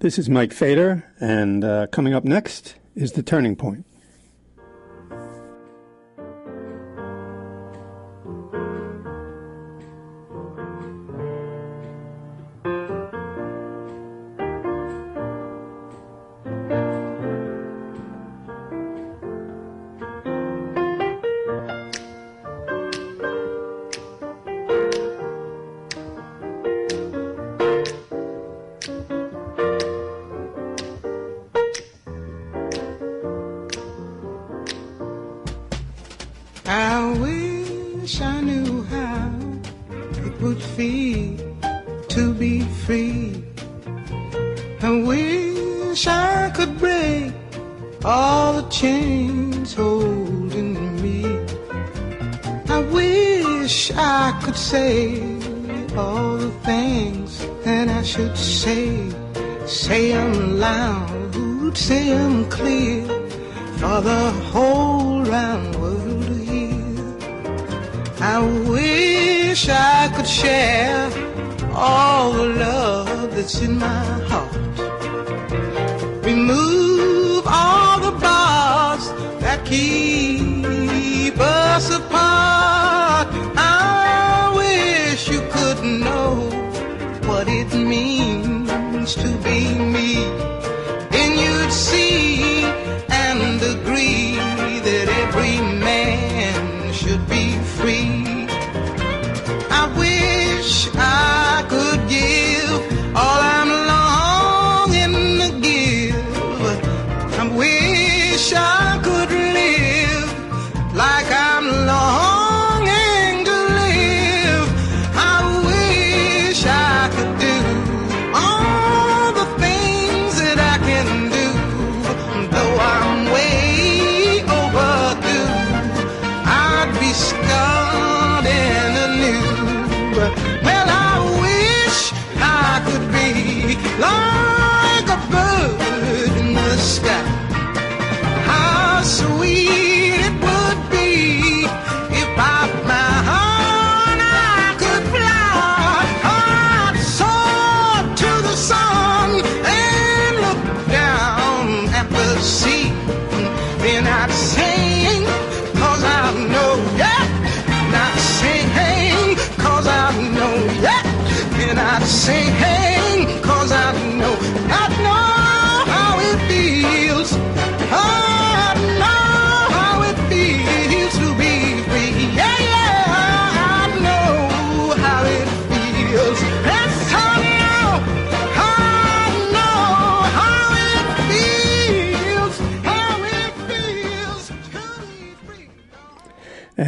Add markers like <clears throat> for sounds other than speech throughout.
This is Mike Fader, and uh, coming up next is The Turning Point.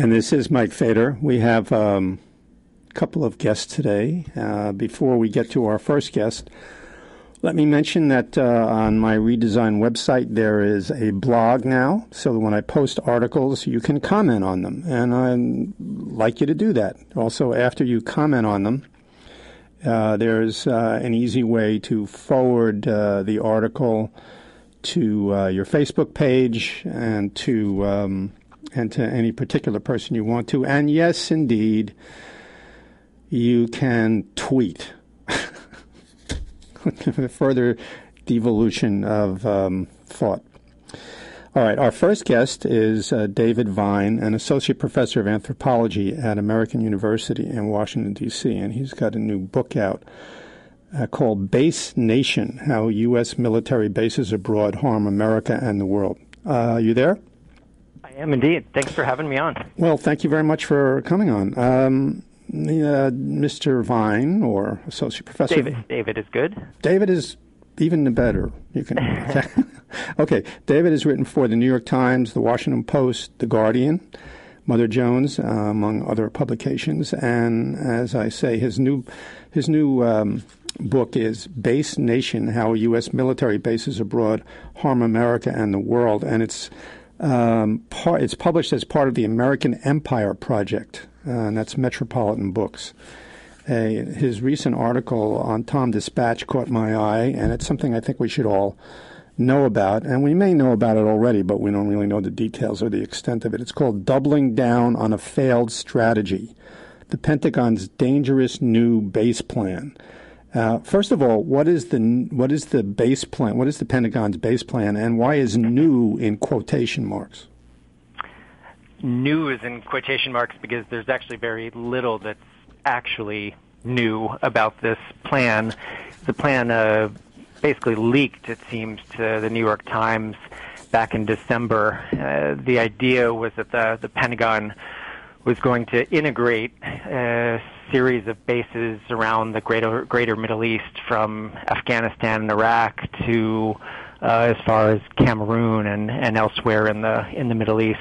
And this is Mike Fader. We have um, a couple of guests today. Uh, before we get to our first guest, let me mention that uh, on my redesign website there is a blog now, so when I post articles, you can comment on them, and I'd like you to do that. Also, after you comment on them, uh, there's uh, an easy way to forward uh, the article to uh, your Facebook page and to um, and to any particular person you want to. And yes, indeed, you can tweet. <laughs> Further devolution of um, thought. All right, our first guest is uh, David Vine, an associate professor of anthropology at American University in Washington, D.C., and he's got a new book out uh, called Base Nation How U.S. Military Bases Abroad Harm America and the World. Uh, you there? Am indeed. Thanks for having me on. Well, thank you very much for coming on. Um, uh, Mr. Vine, or associate professor. David. David is good. David is even better. You can. <laughs> okay, David has written for the New York Times, the Washington Post, the Guardian, Mother Jones, uh, among other publications. And as I say, his new his new um, book is Base Nation: How U.S. Military Bases Abroad Harm America and the World, and it's um, it's published as part of the American Empire Project, uh, and that's Metropolitan Books. his recent article on TomDispatch caught my eye, and it's something I think we should all know about. And we may know about it already, but we don't really know the details or the extent of it. It's called Doubling Down on a Failed Strategy The Pentagon's Dangerous New Base Plan. Uh, first of all, what is the what is the base plan? What is the Pentagon's base plan, and why is new in quotation marks? New is in quotation marks because there's actually very little that's actually new about this plan. The plan uh, basically leaked, it seems, to the New York Times back in December. Uh, the idea was that the, the Pentagon was going to integrate a series of bases around the greater greater Middle East, from Afghanistan and Iraq to uh, as far as Cameroon and, and elsewhere in the in the Middle East.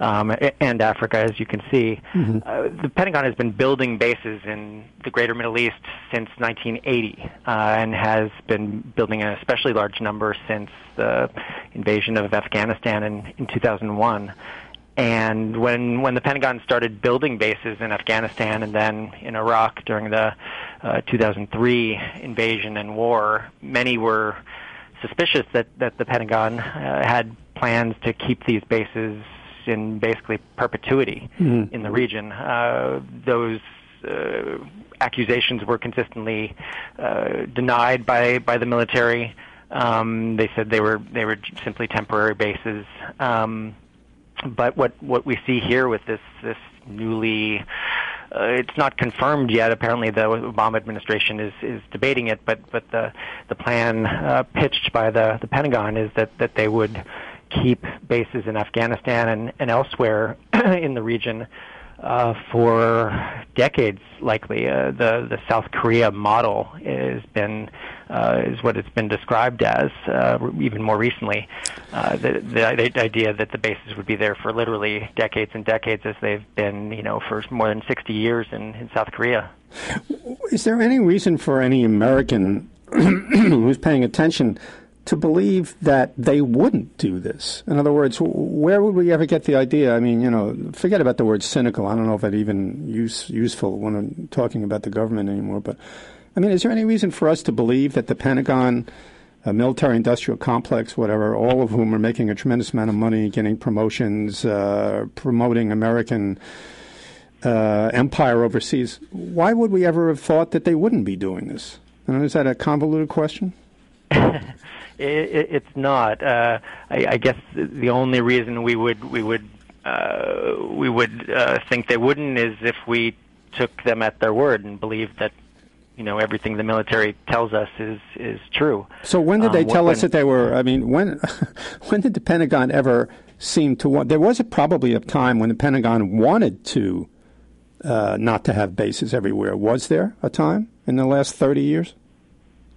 Um, and Africa, as you can see. Mm-hmm. Uh, the Pentagon has been building bases in the greater Middle East since 1980 uh, and has been building an especially large number since the invasion of Afghanistan in, in 2001. And when when the Pentagon started building bases in Afghanistan and then in Iraq during the uh, 2003 invasion and war, many were suspicious that that the Pentagon uh, had plans to keep these bases in basically perpetuity mm-hmm. in the region. Uh, those uh, accusations were consistently uh, denied by by the military. Um, they said they were they were simply temporary bases. Um, but what what we see here with this this newly uh, it's not confirmed yet. Apparently, the Obama administration is is debating it, but but the the plan uh, pitched by the the Pentagon is that that they would keep bases in Afghanistan and and elsewhere <clears throat> in the region uh, for decades, likely. Uh, the the South Korea model has been uh, is what it's been described as, uh, even more recently. Uh, the, the, the idea that the bases would be there for literally decades and decades, as they've been, you know, for more than 60 years in, in South Korea. Is there any reason for any American <clears throat> who's paying attention? To believe that they wouldn't do this. In other words, where would we ever get the idea? I mean, you know, forget about the word cynical. I don't know if that even use, useful when I'm talking about the government anymore. But I mean, is there any reason for us to believe that the Pentagon, military-industrial complex, whatever, all of whom are making a tremendous amount of money, getting promotions, uh, promoting American uh, empire overseas, why would we ever have thought that they wouldn't be doing this? And is that a convoluted question? <laughs> It, it's not. Uh, I, I guess the only reason we would we would uh, we would uh, think they wouldn't is if we took them at their word and believed that you know everything the military tells us is is true. So when did they um, tell when, us that they were? I mean, when <laughs> when did the Pentagon ever seem to want? There was a, probably a time when the Pentagon wanted to uh, not to have bases everywhere. Was there a time in the last thirty years?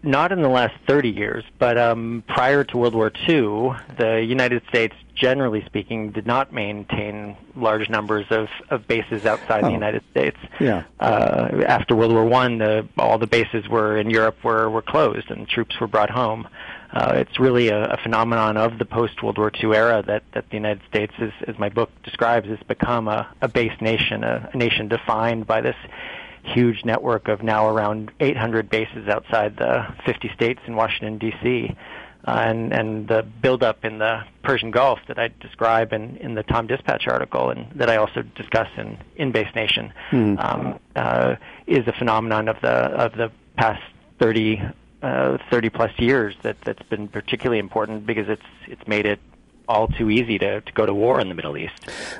Not in the last 30 years, but um, prior to World War II, the United States, generally speaking, did not maintain large numbers of, of bases outside oh. the United States. Yeah. Uh, after World War One, the, all the bases were in Europe were, were closed and troops were brought home. Uh, it's really a, a phenomenon of the post World War II era that, that the United States, is, as my book describes, has become a, a base nation, a, a nation defined by this huge network of now around 800 bases outside the 50 states in Washington D.C. Uh, and and the buildup in the Persian Gulf that I describe in, in the TomDispatch article and that I also discuss in in Base Nation mm. um, uh, is a phenomenon of the of the past 30 uh, 30 plus years that that's been particularly important because it's it's made it all too easy to, to go to war in the Middle East.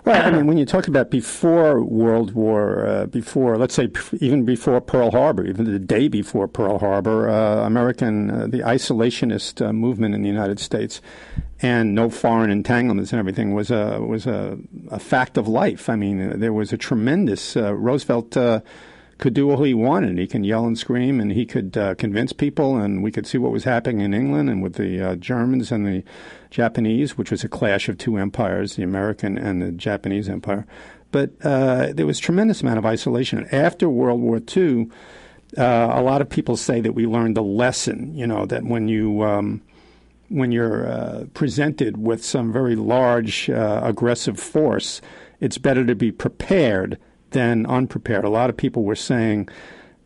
Well, I mean, when you talk about before World War, uh, before, let's say, even before Pearl Harbor, even the day before Pearl Harbor, uh, American, uh, the isolationist uh, movement in the United States and no foreign entanglements and everything was a, was a, a fact of life. I mean, there was a tremendous, uh, Roosevelt, uh, could do all he wanted. He can yell and scream, and he could uh, convince people. And we could see what was happening in England and with the uh, Germans and the Japanese, which was a clash of two empires, the American and the Japanese empire. But uh, there was tremendous amount of isolation after World War II. Uh, a lot of people say that we learned a lesson. You know that when you um, when you're uh, presented with some very large uh, aggressive force, it's better to be prepared than unprepared. A lot of people were saying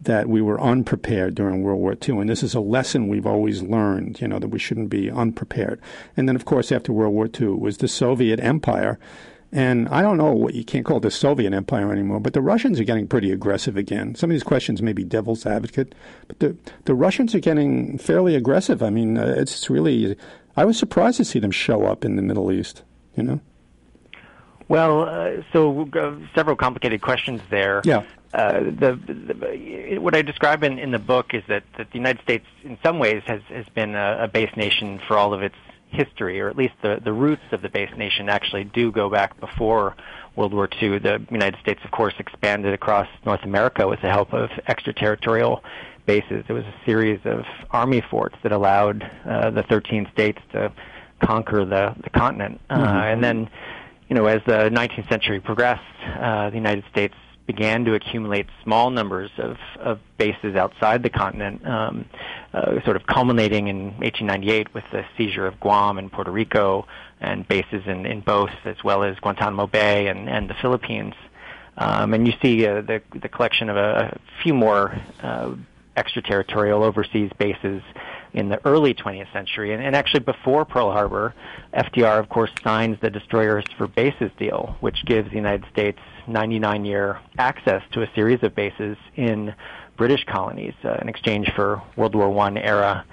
that we were unprepared during World War II, and this is a lesson we've always learned, you know, that we shouldn't be unprepared. And then, of course, after World War II, was the Soviet Empire And I don't know what you can't call the Soviet Empire anymore, but the Russians are getting pretty aggressive again. Some of these questions may be devil's advocate, but the the Russians are getting fairly aggressive. I mean, uh, it's really. I was surprised to see them show up in the Middle East. You know. Well, uh, so uh, several complicated questions there. Yeah. Uh, the, the, what I describe in, in the book is that, that the United States, in some ways, has has been a, a base nation for all of its history, or at least the, the roots of the base nation actually do go back before World War II. The United States, of course, expanded across North America with the help of extraterritorial bases. It was a series of army forts that allowed uh, the 13 states to conquer the, the continent. Uh, mm-hmm. and then, you know, as the 19th century progressed, uh, the United States began to accumulate small numbers of, of bases outside the continent, um, uh, sort of culminating in 1898 with the seizure of Guam and Puerto Rico and bases in, in both, as well as Guantanamo Bay and, and the Philippines. Um, and you see uh, the, the collection of a, a few more uh, extraterritorial overseas bases in the early 20th century. And, and, actually, before Pearl Harbor, FDR, of course, signs the Destroyers for Bases deal, which gives the United States 99 year access to a series of bases in British colonies uh, in exchange for World War I era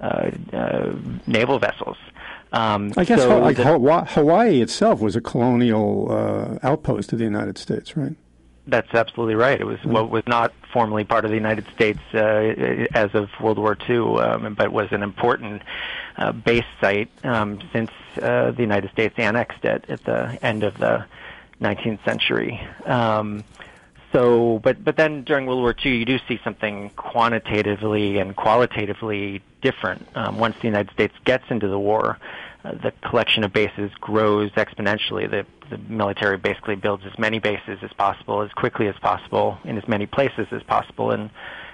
uh, uh, naval vessels. Um, I guess so like the, Hawaii itself was a colonial uh, outpost of the United States, right? That's absolutely right. It was mm-hmm. what was not formally part of the United States uh, as of World War II, um, but was an important uh, base site um, since uh, the United States annexed it at the end of the 19th century. Um, so, but but then during World War II, you do see something quantitatively and qualitatively different. Um, once the United States gets into the war, the collection of bases grows exponentially. The, the military basically builds as many bases as possible, as quickly as possible, in as many places as possible, and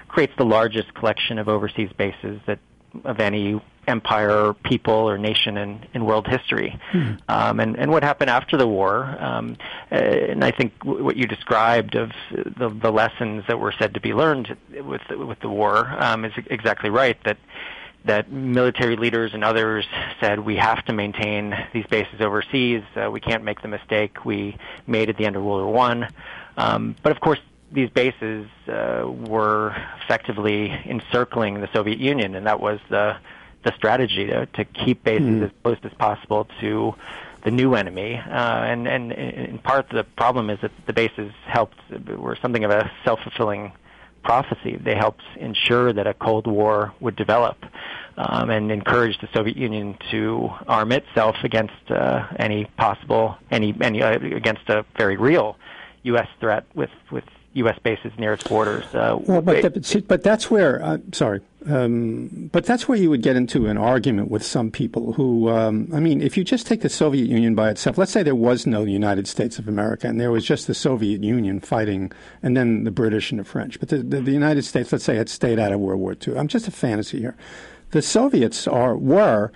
creates the largest collection of overseas bases that of any empire, people, or nation in, in world history. Hmm. Um, and, and what happened after the war, um, uh, and I think w- what you described of the, the lessons that were said to be learned with with the war um, is exactly right. That that military leaders and others said we have to maintain these bases overseas. Uh, we can't make the mistake we made at the end of World War One. Um, but of course, these bases uh, were effectively encircling the Soviet Union, and that was the the strategy to, to keep bases mm. as close as possible to the new enemy. Uh, and, and in part, the problem is that the bases helped were something of a self fulfilling prophecy. They helped ensure that a Cold War would develop um, and encourage the Soviet Union to arm itself against uh, any possible any any uh, against a very real U.S. threat with with U.S. bases near its borders. Uh, well, but, the, but that's where, uh, sorry, um, but that's where you would get into an argument with some people who, um, I mean, if you just take the Soviet Union by itself, let's say there was no United States of America and there was just the Soviet Union fighting and then the British and the French, but the, the, the United States, let's say, had stayed out of World War II. I'm just a fantasy here. The Soviets are were,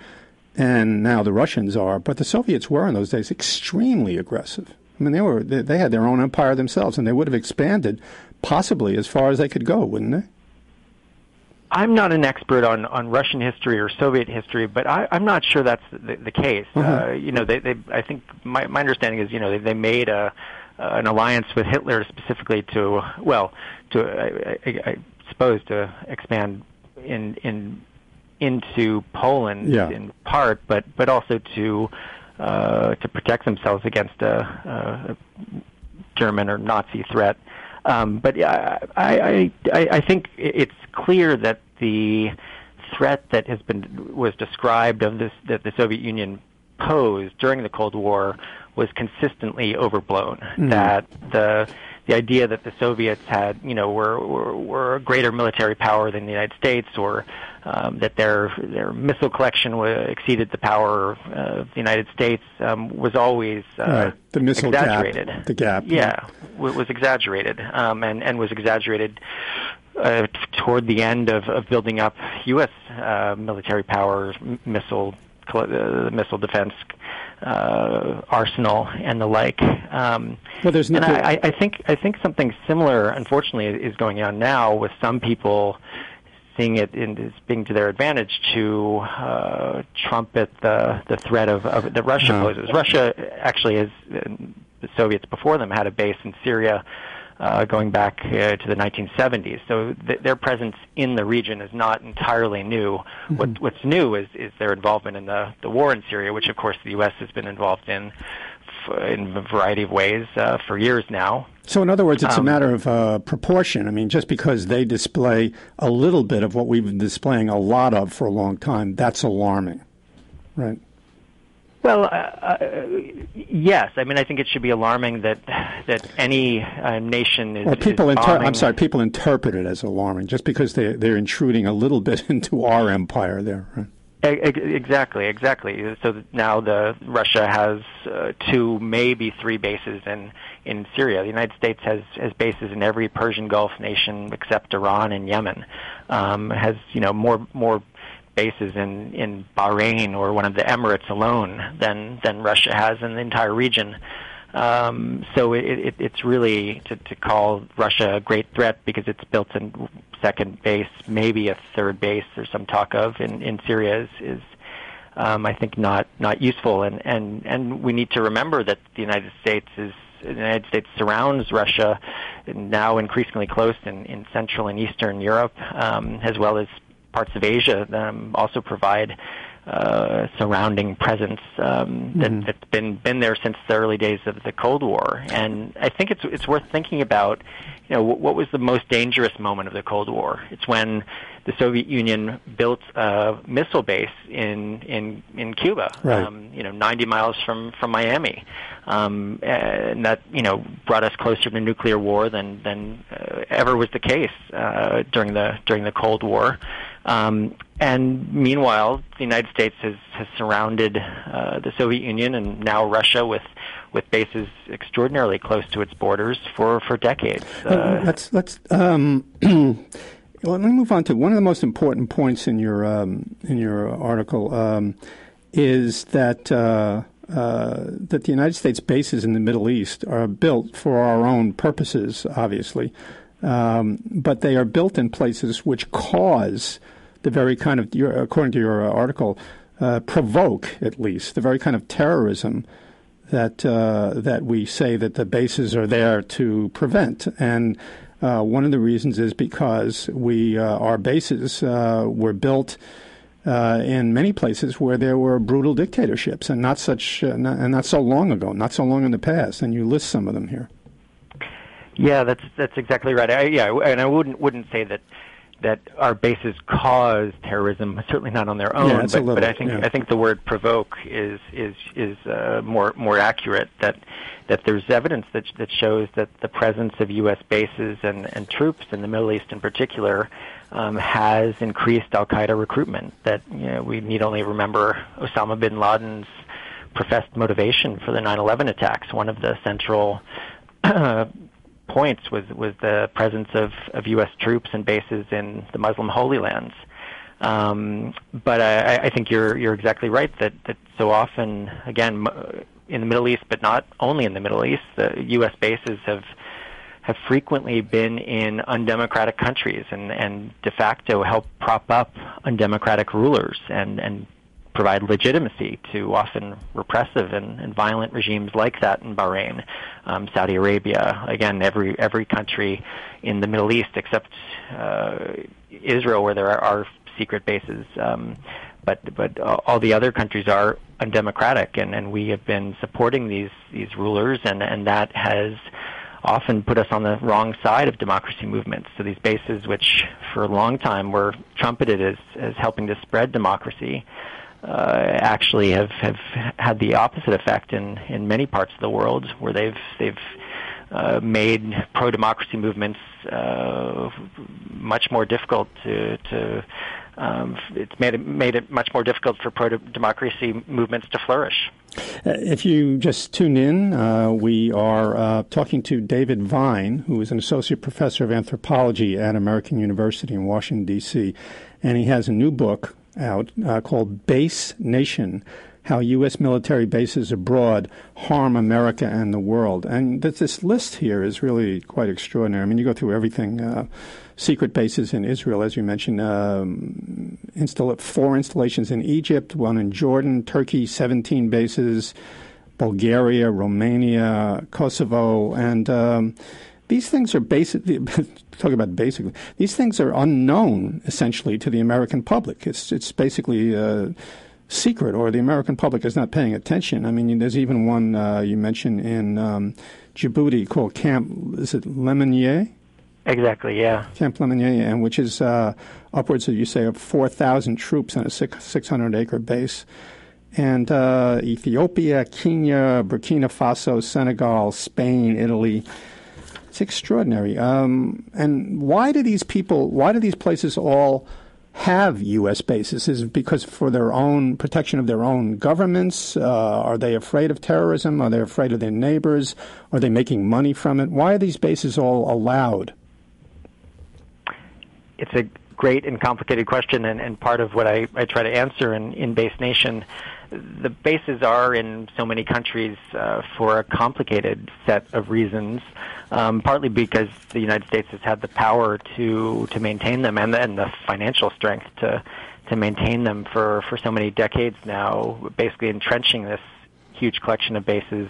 and now the Russians are, but the Soviets were in those days extremely aggressive. I mean, they were they, they had their own empire themselves, and they would have expanded possibly as far as they could go, wouldn't they? I'm not an expert on, on Russian history or Soviet history, but I, I'm not sure that's the, the case. Uh-huh. Uh, you know, they, they, I think my, my understanding is, you know, they, they made a, uh, an alliance with Hitler specifically to, well, to, I, I, I suppose, to expand in, in, into Poland yeah. in part, but, but also to, uh, to protect themselves against a, a German or Nazi threat. Um, but I, I, I, I think it's clear that the threat that has been was described of this that the Soviet Union posed during the Cold War was consistently overblown. Mm. That the the idea that the Soviets had, you know, were, were, were a greater military power than the United States, or um, that their their missile collection exceeded the power of the United States, um, was always uh, right. the missile exaggerated. Gap, the gap, yeah, was exaggerated, um, and and was exaggerated uh, toward the end of, of building up U.S. Uh, military power, missile uh, missile defense uh, arsenal and the like. Um, well, there's no, and I, I think I think something similar, unfortunately, is going on now with some people seeing it in, as being to their advantage to uh, trumpet the the threat of, of that Russia poses. Russia actually has the Soviets before them had a base in Syria. Uh, going back uh, to the 1970s, so th- their presence in the region is not entirely new. Mm-hmm. What, what's new is, is their involvement in the, the war in Syria, which of course the U.S. has been involved in in a variety of ways uh, for years now. So, in other words, it's um, a matter of uh, proportion. I mean, just because they display a little bit of what we've been displaying a lot of for a long time, that's alarming, right? Well, uh, uh, yes. I mean, I think it should be alarming that that any uh, nation is. Well, people is inter- I'm sorry, people interpret it as alarming just because they they're intruding a little bit <laughs> into our empire there. Right? Exactly, exactly. So now the Russia has uh, two, maybe three bases in in Syria. The United States has has bases in every Persian Gulf nation except Iran and Yemen. Um, has you know more more bases in in Bahrain or one of the Emirates alone than than Russia has in the entire region. Um, so it, it, it's really to, to call Russia a great threat because it's built a second base, maybe a third base. There's some talk of in, in Syria is, is um, I think not not useful. And, and and we need to remember that the United States is the United States surrounds Russia now increasingly close in, in Central and Eastern Europe, um, as well as parts of Asia. Um, also provide uh, surrounding presence um, that, mm-hmm. that's been been there since the early days of the Cold War. And I think it's it's worth thinking about. You know, what was the most dangerous moment of the Cold War? It's when the Soviet Union built a missile base in in in Cuba. Right. Um, you know, 90 miles from from Miami, um, and that you know brought us closer to nuclear war than than uh, ever was the case uh, during the during the Cold War. Um, and meanwhile, the United States has, has surrounded uh, the Soviet Union and now Russia with with bases extraordinarily close to its borders for, for decades. Uh, let's let's um, <clears throat> let me move on to one of the most important points in your um, in your article um, is that. Uh, uh, that the United States bases in the Middle East are built for our own purposes, obviously, um, but they are built in places which cause the very kind of, according to your article, uh, provoke at least the very kind of terrorism that uh, that we say that the bases are there to prevent. And uh, one of the reasons is because we uh, our bases uh, were built. Uh, in many places where there were brutal dictatorships, and not such, not, and not so long ago, not so long in the past, and you list some of them here. Yeah, that's that's exactly right. I, yeah, and I wouldn't wouldn't say that that our bases cause terrorism, <laughs> certainly not on their own. Yeah, but, little, but, I think yeah. I think the word provoke is is is uh, more more accurate. That that there's evidence that that shows that the presence of U.S. bases and and troops in the Middle East, in particular, um, has increased Al Qaeda recruitment. That you know, we need only remember Osama bin Laden's professed motivation for the 9/11 attacks. One of the central <clears throat> points was was the presence of, of U.S. troops and bases in the Muslim Holy Lands. Um, but I, I think you're you're exactly right that that so often again in the Middle East, but not only in the Middle East, the U.S. bases have have frequently been in undemocratic countries and, and de facto help prop up undemocratic rulers and, and provide legitimacy to often repressive and, and violent regimes like that in Bahrain, um, Saudi Arabia. Again, every every country in the Middle East except uh, Israel, where there are, are secret bases. Um, but but all the other countries are undemocratic, and, and we have been supporting these these rulers, and and that has often put us on the wrong side of democracy movements. So these bases, which for a long time were trumpeted as as helping to spread democracy, actually have, have had the opposite effect in, in many parts of the world where they've they've uh, made pro democracy movements uh, much more difficult to to um, it's made it made it much more difficult for pro democracy movements to flourish. Uh, if you just tuned in, uh, we are uh, talking to David Vine, who is an associate professor of anthropology at American University in Washington D.C., and he has a new book out uh, called Base Nation how U.S. military bases abroad harm America and the world. And that this list here is really quite extraordinary. I mean, you go through everything. Uh, secret bases in Israel, as you mentioned, um, install- four installations in Egypt, one in Jordan, Turkey, 17 bases, Bulgaria, Romania, Kosovo, and um, these things are basic. <laughs> talk about basically, these things are unknown essentially to the American public. It's it's basically. Uh, secret or the American public is not paying attention. I mean, there's even one uh, you mentioned in um, Djibouti called Camp, is it Lemonnier? Exactly, yeah. Camp Lemonnier, and which is uh, upwards of, you say, of 4,000 troops on a 600 acre base and uh, Ethiopia, Kenya, Burkina Faso, Senegal, Spain, Italy. It's extraordinary. Um, and why do these people? Why do these places all have U.S. bases? Is it because for their own protection of their own governments? Uh, are they afraid of terrorism? Are they afraid of their neighbors? Are they making money from it? Why are these bases all allowed? It's a great and complicated question, and, and part of what I, I try to answer in, in Base Nation the bases are in so many countries uh, for a complicated set of reasons. Um, partly because the United States has had the power to to maintain them and, and the financial strength to to maintain them for for so many decades now, basically entrenching this huge collection of bases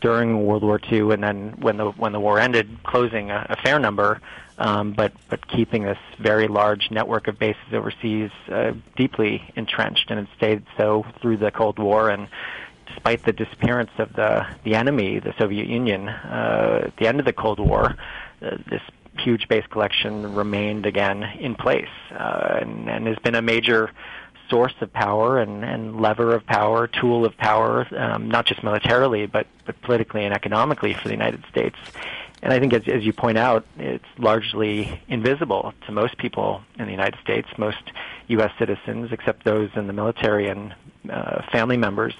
during World War II, and then when the when the war ended, closing a, a fair number um, but but keeping this very large network of bases overseas uh, deeply entrenched, and it stayed so through the Cold War. And despite the disappearance of the the enemy, the Soviet Union, uh, at the end of the Cold War, uh, this huge base collection remained again in place, uh, and, and has been a major source of power and, and lever of power, tool of power, um, not just militarily, but, but politically and economically for the United States. And I think, as, as you point out, it's largely invisible to most people in the United States, most U.S. citizens, except those in the military and uh, family members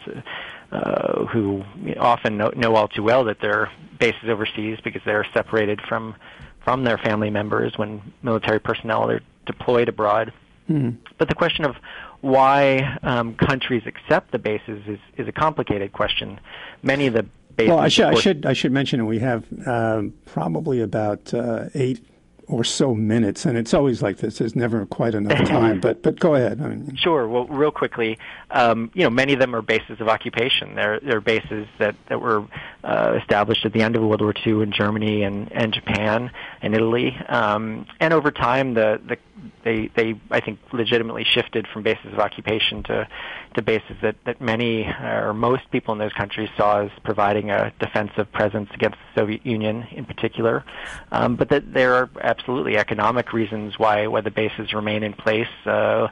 uh, who often know, know all too well that their bases overseas because they're separated from from their family members when military personnel are deployed abroad. Mm-hmm. But the question of why um, countries accept the bases is, is a complicated question. Many of the well, I should, I should I should mention we have uh, probably about uh, eight or so minutes, and it's always like this. There's never quite enough time. but but go ahead. I mean, sure. Well, real quickly, um, you know, many of them are bases of occupation. They're they're bases that that were uh, established at the end of World War II in Germany and and Japan and Italy, um, and over time the the they they I think legitimately shifted from bases of occupation to to bases that that many or most people in those countries saw as providing a defensive presence against the Soviet Union in particular, um, but that there are absolutely economic reasons why why the bases remain in place. Uh, uh,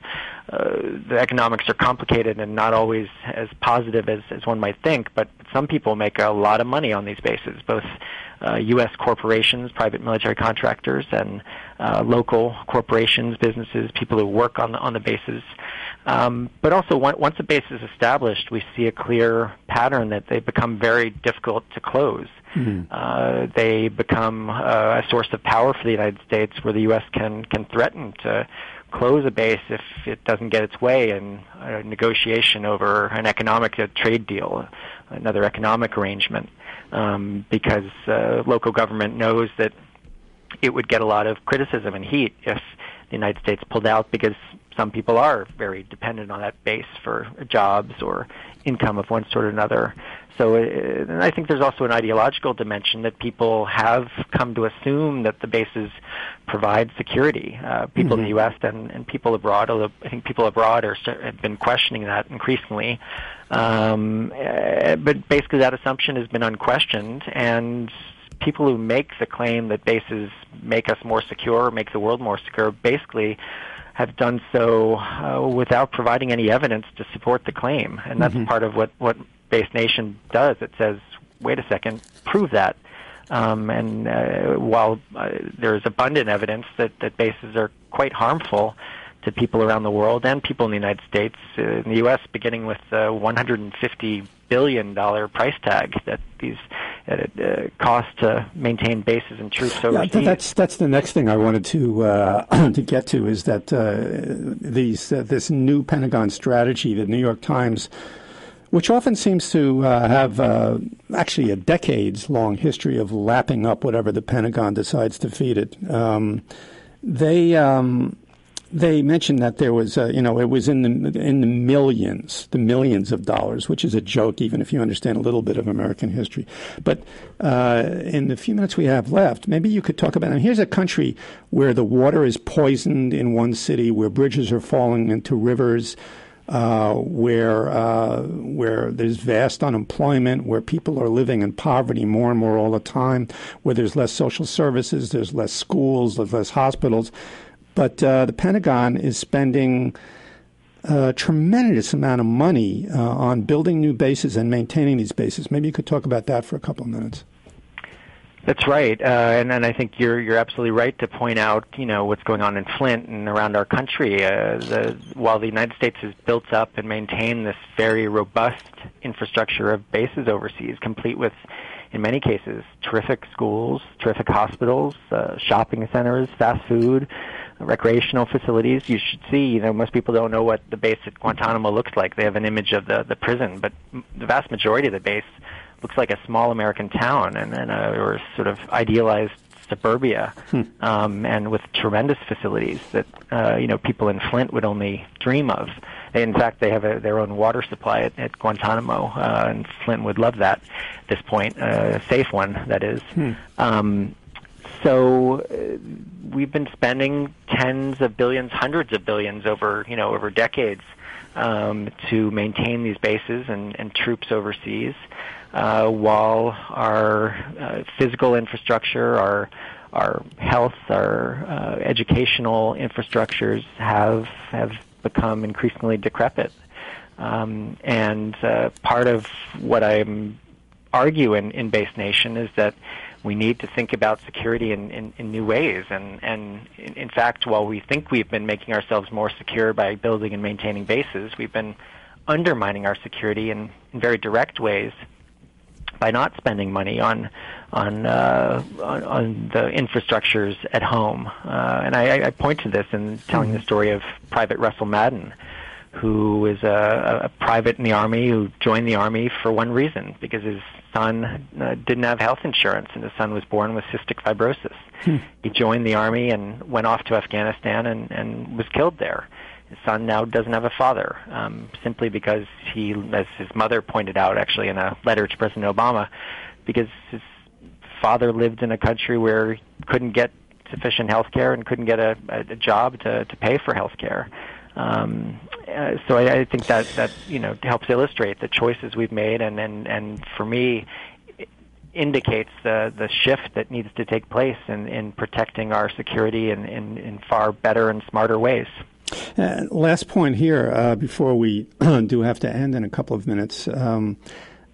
the economics are complicated and not always as positive as, as one might think, but some people make a lot of money on these bases, both uh, U.S. corporations, private military contractors, and uh, local corporations, businesses, people who work on the, on the bases. Um, but also, once a base is established, we see a clear pattern that they become very difficult to close. Mm-hmm. Uh, they become uh, a source of power for the United States, where the U.S. can can threaten to close a base if it doesn't get its way in a negotiation over an economic trade deal, another economic arrangement, um, because uh, local government knows that it would get a lot of criticism and heat if the United States pulled out because some people are very dependent on that base for jobs or income of one sort or another. So uh, I think there's also an ideological dimension that people have come to assume that the bases provide security. Uh, people mm-hmm. in the mm-hmm. U.S. And, and people abroad, although I think people abroad are have been questioning that increasingly. Um, uh, but basically, that assumption has been unquestioned, and people who make the claim that bases make us more secure, make the world more secure, basically have done so uh, without providing any evidence to support the claim, and that's mm-hmm. part of what what Base Nation does. It says, "Wait a second, prove that." Um, and uh, while uh, there is abundant evidence that that bases are quite harmful to people around the world and people in the United States, uh, in the U.S., beginning with the 150 billion dollar price tag that these uh, uh, cost to maintain bases and troops overseas. Yeah, that's that's the next thing I wanted to uh, <clears throat> to get to is that uh, these uh, this new Pentagon strategy that New York Times which often seems to uh, have uh, actually a decades long history of lapping up whatever the Pentagon decides to feed it. Um, they um, they mentioned that there was, uh, you know, it was in the in the millions, the millions of dollars, which is a joke, even if you understand a little bit of American history. But uh, in the few minutes we have left, maybe you could talk about. And here's a country where the water is poisoned in one city, where bridges are falling into rivers uh, where uh, where there's vast unemployment, where people are living in poverty more and more all the time, where there's less social services, there's less schools, there's less hospitals. But uh, the Pentagon is spending a tremendous amount of money uh, on building new bases and maintaining these bases. Maybe you could talk about that for a couple of minutes. That's right, uh, and, and I think you're you're absolutely right to point out you know what's going on in Flint and around our country. Uh, the, while the United States has built up and maintained this very robust infrastructure of bases overseas, complete with, in many cases, terrific schools, terrific hospitals, uh, shopping centers, fast food, recreational facilities. You should see, you know, most people don't know what the base at Guantanamo looks like. They have an image of the the prison, but the vast majority of the base looks like a small American town and, and a, or sort of idealized suburbia, hmm. um, and with tremendous facilities that uh, you know people in Flint would only dream of. in fact, they have a, their own water supply at, at Guantanamo, uh, and Flint would love that. At this point, uh, a safe one that is. Hmm. Um, so uh, we've been spending tens of billions, hundreds of billions over you know over decades um, to maintain these bases and, and troops overseas uh, while our uh, physical infrastructure, our our health, our uh, educational infrastructures have have become increasingly decrepit. Um, and uh, part of what I'm arguing in Base Nation is that we need to think about security in, in, in new ways. And, and in, in, fact, while we think we've been making ourselves more secure by building and maintaining bases, we've been undermining our security in, in very direct ways by not spending money on on uh, on, on, the infrastructures at home. Uh, and I, I, point to this in telling mm-hmm. the story of Private Russell Madden, who is a, a, private in the army who joined the army for one reason because his son uh, didn't have health insurance and his son was born with cystic fibrosis. Hmm. He joined the army and went off to Afghanistan and, and was killed there. Son now doesn't have a father, um, simply because he, as his mother pointed out, actually in a letter to President Obama, because his father lived in a country where he couldn't get sufficient health care and couldn't get a, a job to, to pay for health care. Um, uh, so I, I think that that you know helps illustrate the choices we've made, and and and for me, indicates the the shift that needs to take place in in protecting our security in in, in far better and smarter ways. Uh, last point here, uh, before we <clears throat> do have to end in a couple of minutes. Um,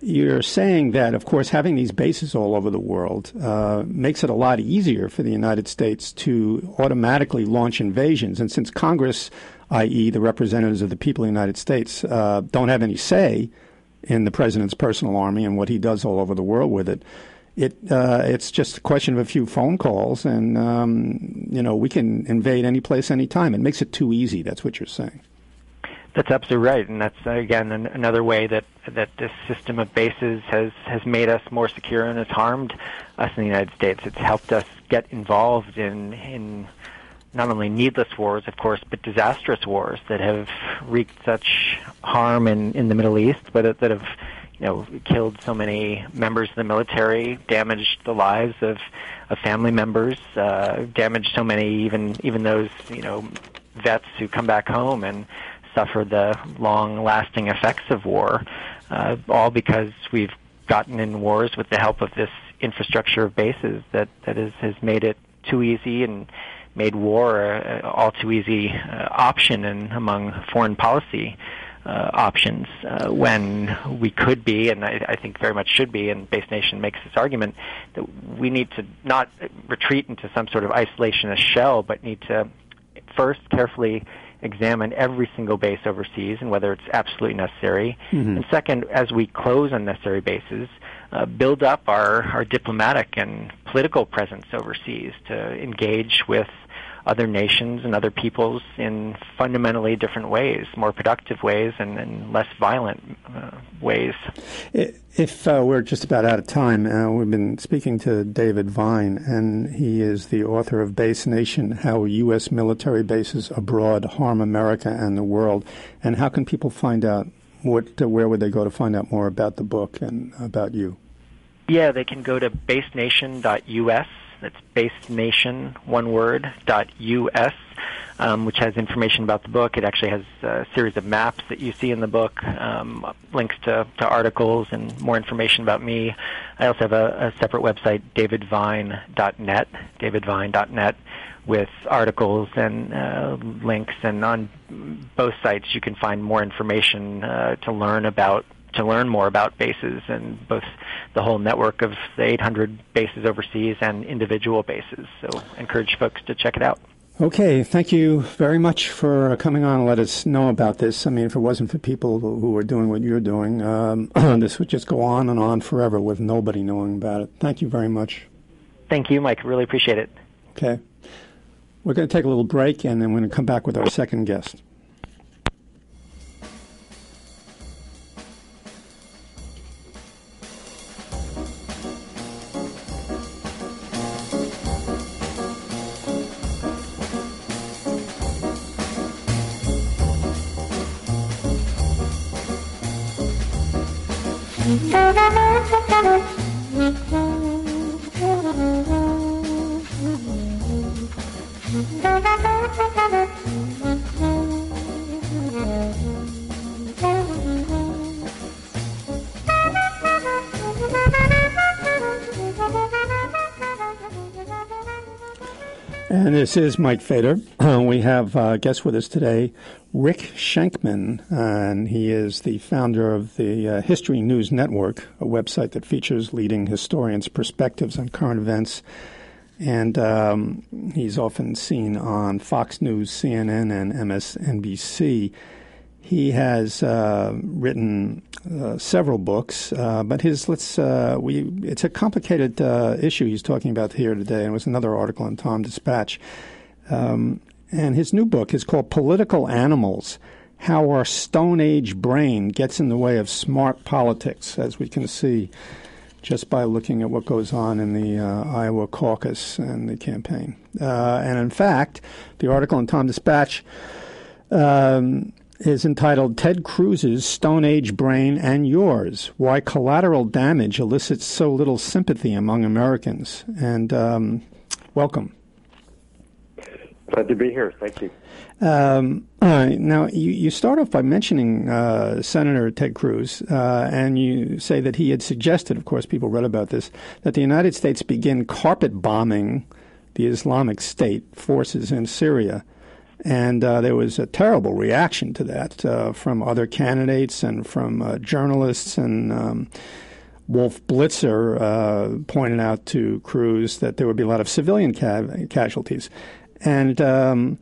you're saying that, of course, having these bases all over the world uh, makes it a lot easier for the United States to automatically launch invasions. And since Congress, i.e., the representatives of the people of the United States, uh, don't have any say in the president's personal army and what he does all over the world with it, it uh, it's just a question of a few phone calls, and um, you know we can invade any place, anytime. It makes it too easy. That's what you're saying. That's absolutely right, and that's again an, another way that that this system of bases has has made us more secure and has harmed us in the United States. It's helped us get involved in in not only needless wars, of course, but disastrous wars that have wreaked such harm in in the Middle East, but that have you know, killed so many members of the military, damaged the lives of, of family members, uh, damaged so many even even those you know vets who come back home and suffer the long-lasting effects of war, uh, all because we've gotten in wars with the help of this infrastructure of bases that that is, has made it too easy and made war a, a all too easy uh, option in among foreign policy uh, options uh, when we could be, and I, I think very much should be, and Base Nation makes this argument that we need to not retreat into some sort of isolationist shell, but need to first carefully examine every single base overseas and whether it's absolutely necessary. Mm-hmm. And second, as we close unnecessary bases, uh, build up our, our diplomatic and political presence overseas to engage with other nations and other peoples in fundamentally different ways, more productive ways and, and less violent uh, ways. If uh, we're just about out of time, uh, we've been speaking to David Vine, and he is the author of Base Nation How U.S. Military Bases Abroad Harm America and the World. And how can people find out what, where would they go to find out more about the book and about you? Yeah, they can go to basenation.us that's basenation, one word, dot us, um, which has information about the book. It actually has a series of maps that you see in the book, um, links to, to articles and more information about me. I also have a, a separate website, davidvine.net, davidvine.net, with articles and uh, links. And on both sites, you can find more information uh, to learn about to learn more about bases and both the whole network of the 800 bases overseas and individual bases. So encourage folks to check it out. Okay, thank you very much for coming on and let us know about this. I mean, if it wasn't for people who are doing what you're doing, um, <clears throat> this would just go on and on forever with nobody knowing about it. Thank you very much. Thank you, Mike. Really appreciate it. Okay. We're going to take a little break and then we're going to come back with our second guest. Thank you. And this is Mike Feder. Uh, <clears throat> we have uh, guest with us today, Rick Shenkman, and he is the founder of the uh, History News Network, a website that features leading historians' perspectives on current events. And um, he's often seen on Fox News, CNN, and MSNBC. He has uh, written uh, several books, uh, but his let's uh, we it's a complicated uh, issue he's talking about here today, and it was another article in TomDispatch. Um, and his new book is called "Political Animals: How Our Stone Age Brain Gets in the Way of Smart Politics," as we can see just by looking at what goes on in the uh, Iowa caucus and the campaign. and in fact, the article in TomDispatch. Um, is entitled Ted Cruz's Stone Age Brain and Yours Why Collateral Damage Elicits So Little Sympathy Among Americans. And um, welcome. Glad to be here. Thank you. Um, uh, now, you, you start off by mentioning uh, Senator Ted Cruz, uh, and you say that he had suggested, of course, people read about this, that the United States begin carpet bombing the Islamic State forces in Syria. And uh, there was a terrible reaction to that uh, from other candidates and from uh, journalists. And um, Wolf Blitzer uh, pointed out to Cruz that there would be a lot of civilian ca- casualties. And um,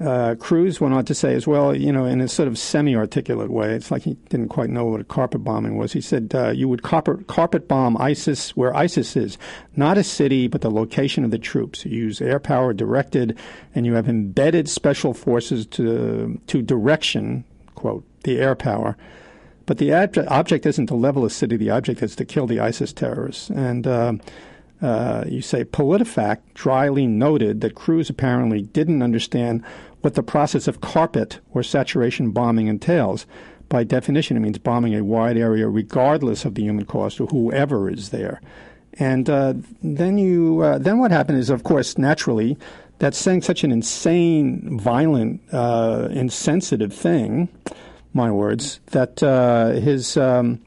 uh, Cruz went on to say as well, you know, in a sort of semi-articulate way, it's like he didn't quite know what a carpet bombing was. He said, uh, "You would carpet, carpet bomb ISIS where ISIS is, not a city, but the location of the troops. You use air power directed, and you have embedded special forces to to direction, quote, the air power." But the object isn't to level a city. The object is to kill the ISIS terrorists. And uh, uh, you say PolitiFact dryly noted that Cruz apparently didn't understand what the process of carpet or saturation bombing entails. By definition, it means bombing a wide area regardless of the human cost or whoever is there. And uh, then you, uh, then what happened is, of course, naturally, that saying such an insane, violent, uh, insensitive thing, my words, that uh, his um,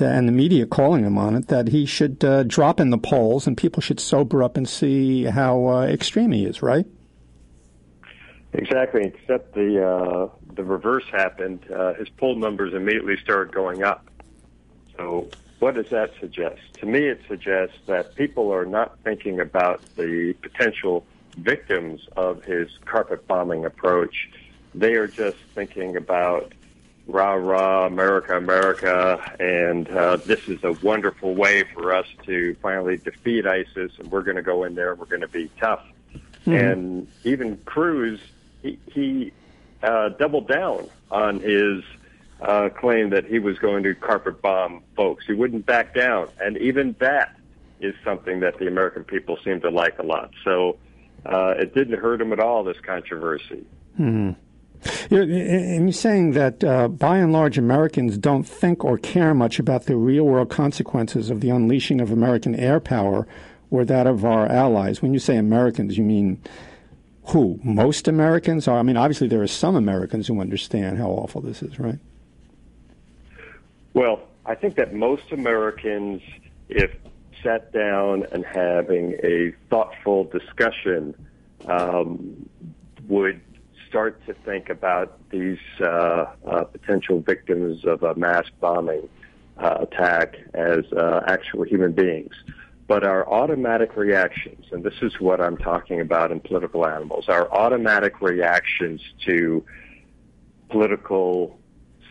and the media calling him on it, that he should uh, drop in the polls and people should sober up and see how uh, extreme he is, right? Exactly, except the uh, the reverse happened. Uh, his poll numbers immediately started going up. So, what does that suggest? To me, it suggests that people are not thinking about the potential victims of his carpet bombing approach. They are just thinking about rah rah America, America, and uh, this is a wonderful way for us to finally defeat ISIS, and we're going to go in there, we're going to be tough. Mm-hmm. And even Cruz, he, he uh, doubled down on his uh, claim that he was going to carpet bomb folks. He wouldn't back down. And even that is something that the American people seem to like a lot. So uh, it didn't hurt him at all, this controversy. Mm-hmm. You're, and you're saying that uh, by and large Americans don't think or care much about the real world consequences of the unleashing of American air power or that of our allies. When you say Americans, you mean who? Most Americans? are? I mean, obviously there are some Americans who understand how awful this is, right? Well, I think that most Americans, if sat down and having a thoughtful discussion, um, would start to think about these uh, uh, potential victims of a mass bombing uh, attack as uh, actual human beings. But our automatic reactions, and this is what I'm talking about in political animals, our automatic reactions to political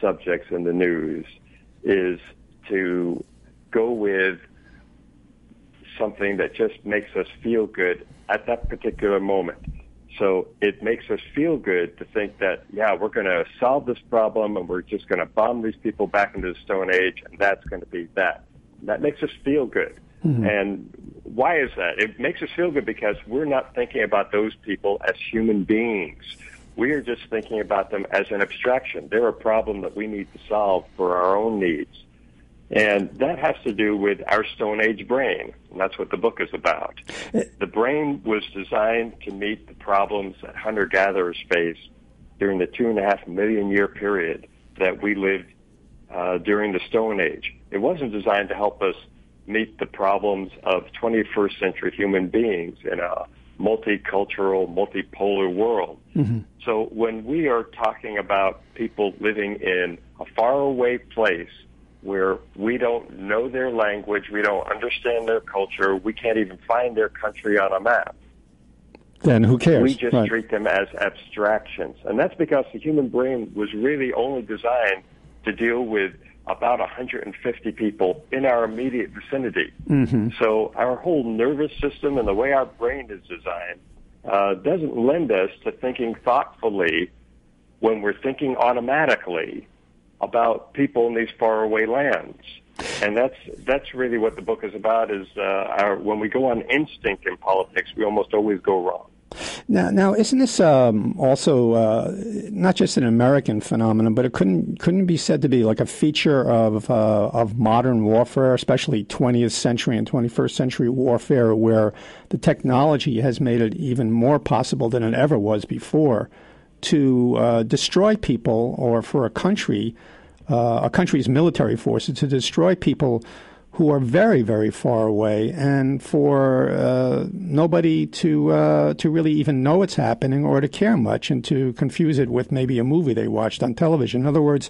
subjects in the news is to go with something that just makes us feel good at that particular moment. So it makes us feel good to think that, yeah, we're going to solve this problem and we're just going to bomb these people back into the Stone Age and that's going to be that. That makes us feel good. Mm-hmm. And why is that? It makes us feel good because we're not thinking about those people as human beings. We are just thinking about them as an abstraction. They're a problem that we need to solve for our own needs. And that has to do with our Stone Age brain. And that's what the book is about. The brain was designed to meet the problems that hunter gatherers faced during the two and a half million year period that we lived uh, during the Stone Age. It wasn't designed to help us meet the problems of 21st century human beings in a multicultural, multipolar world. Mm-hmm. So when we are talking about people living in a faraway place where we don't know their language, we don't understand their culture, we can't even find their country on a map. Then who cares? We just right. treat them as abstractions. And that's because the human brain was really only designed to deal with about 150 people in our immediate vicinity. Mm-hmm. So our whole nervous system and the way our brain is designed uh, doesn't lend us to thinking thoughtfully when we're thinking automatically about people in these faraway lands. And that's that's really what the book is about. Is uh, our, when we go on instinct in politics, we almost always go wrong. Now, now, isn't this um, also uh, not just an American phenomenon, but it couldn't couldn't be said to be like a feature of uh, of modern warfare, especially 20th century and 21st century warfare, where the technology has made it even more possible than it ever was before to uh, destroy people or for a country, uh, a country's military forces to destroy people who are very, very far away, and for uh, nobody to uh, to really even know it's happening or to care much, and to confuse it with maybe a movie they watched on television. In other words,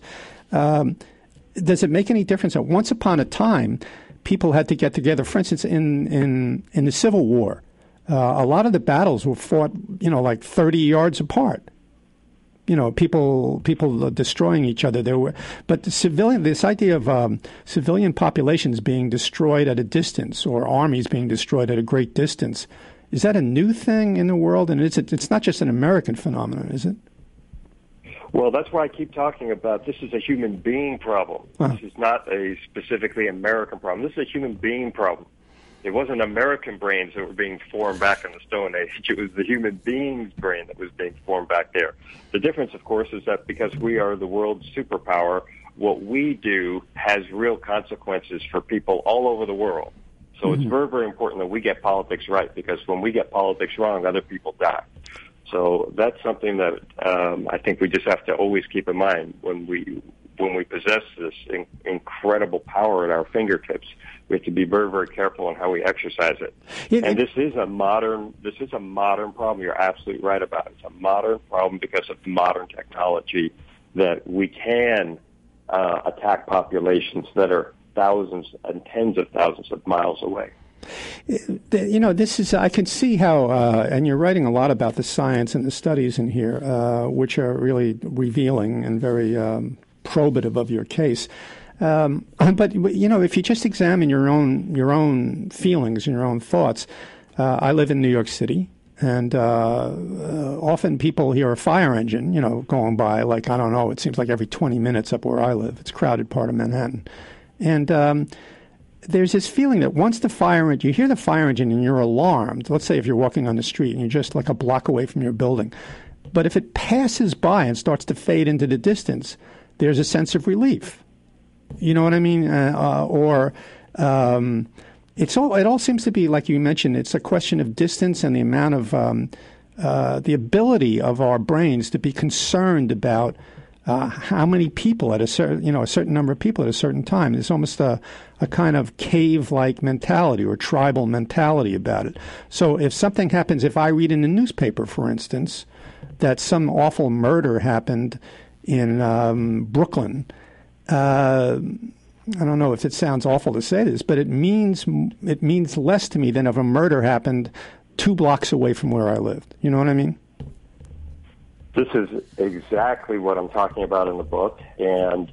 um, does it make any difference that once upon a time people had to get together? For instance, in in in the Civil War, uh, a lot of the battles were fought, you know, like thirty yards apart you know people people destroying each other. There were, but the civilian this idea of um, civilian populations being destroyed at a distance or armies being destroyed at a great distance is that a new thing in the world? And it's it's not just an American phenomenon, is it? Well, that's why I keep talking about this is a human being problem. Huh. This is not a specifically American problem. This is a human being problem. It wasn't American brains that were being formed back in the Stone Age. It was the human being's brain that was being formed back there. The difference, of course, is that because we are the world's superpower, what we do has real consequences for people all over the world. So mm-hmm. it's very, very important that we get politics right because when we get politics wrong, other people die. So that's something that um, I think we just have to always keep in mind when we when we possess this in- incredible power at our fingertips. We have to be very, very careful on how we exercise it. Yeah, and this is a modern, this is a modern problem. You're absolutely right about it. It's a modern problem because of modern technology that we can uh, attack populations that are thousands and tens of thousands of miles away. You know, this is, I can see how, uh, and you're writing a lot about the science and the studies in here, uh, which are really revealing and very um, probative of your case. Um, <laughs> but you know, if you just examine your own your own feelings and your own thoughts, uh, I live in New York City. And uh, uh, often people hear a fire engine, you know, going by. Like I don't know, it seems like every 20 minutes up where I live. It's a crowded part of Manhattan, and um, there's this feeling that once the fire engine, you hear the fire engine and you're alarmed. Let's say if you're walking on the street and you're just like a block away from your building, but if it passes by and starts to fade into the distance, there's a sense of relief. You know what I mean? Uh, uh, or um, it's all. It all seems to be like you mentioned. It's a question of distance and the amount of um, uh, the ability of our brains to be concerned about uh, how many people at a certain, you know, a certain number of people at a certain time. There's almost a, a kind of cave-like mentality or tribal mentality about it. So if something happens, if I read in the newspaper, for instance, that some awful murder happened in um, Brooklyn. Uh, I don't know if it sounds awful to say this, but it means it means less to me than if a murder happened two blocks away from where I lived. You know what I mean? This is exactly what I'm talking about in the book, and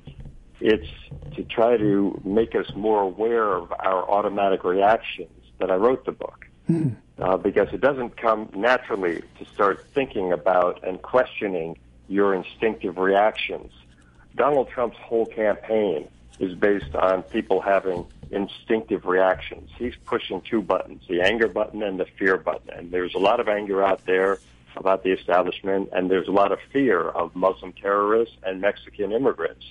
it's to try to make us more aware of our automatic reactions that I wrote the book. Hmm. Uh, because it doesn't come naturally to start thinking about and questioning your instinctive reactions. Donald Trump's whole campaign is based on people having instinctive reactions. He's pushing two buttons, the anger button and the fear button. And there's a lot of anger out there about the establishment, and there's a lot of fear of Muslim terrorists and Mexican immigrants.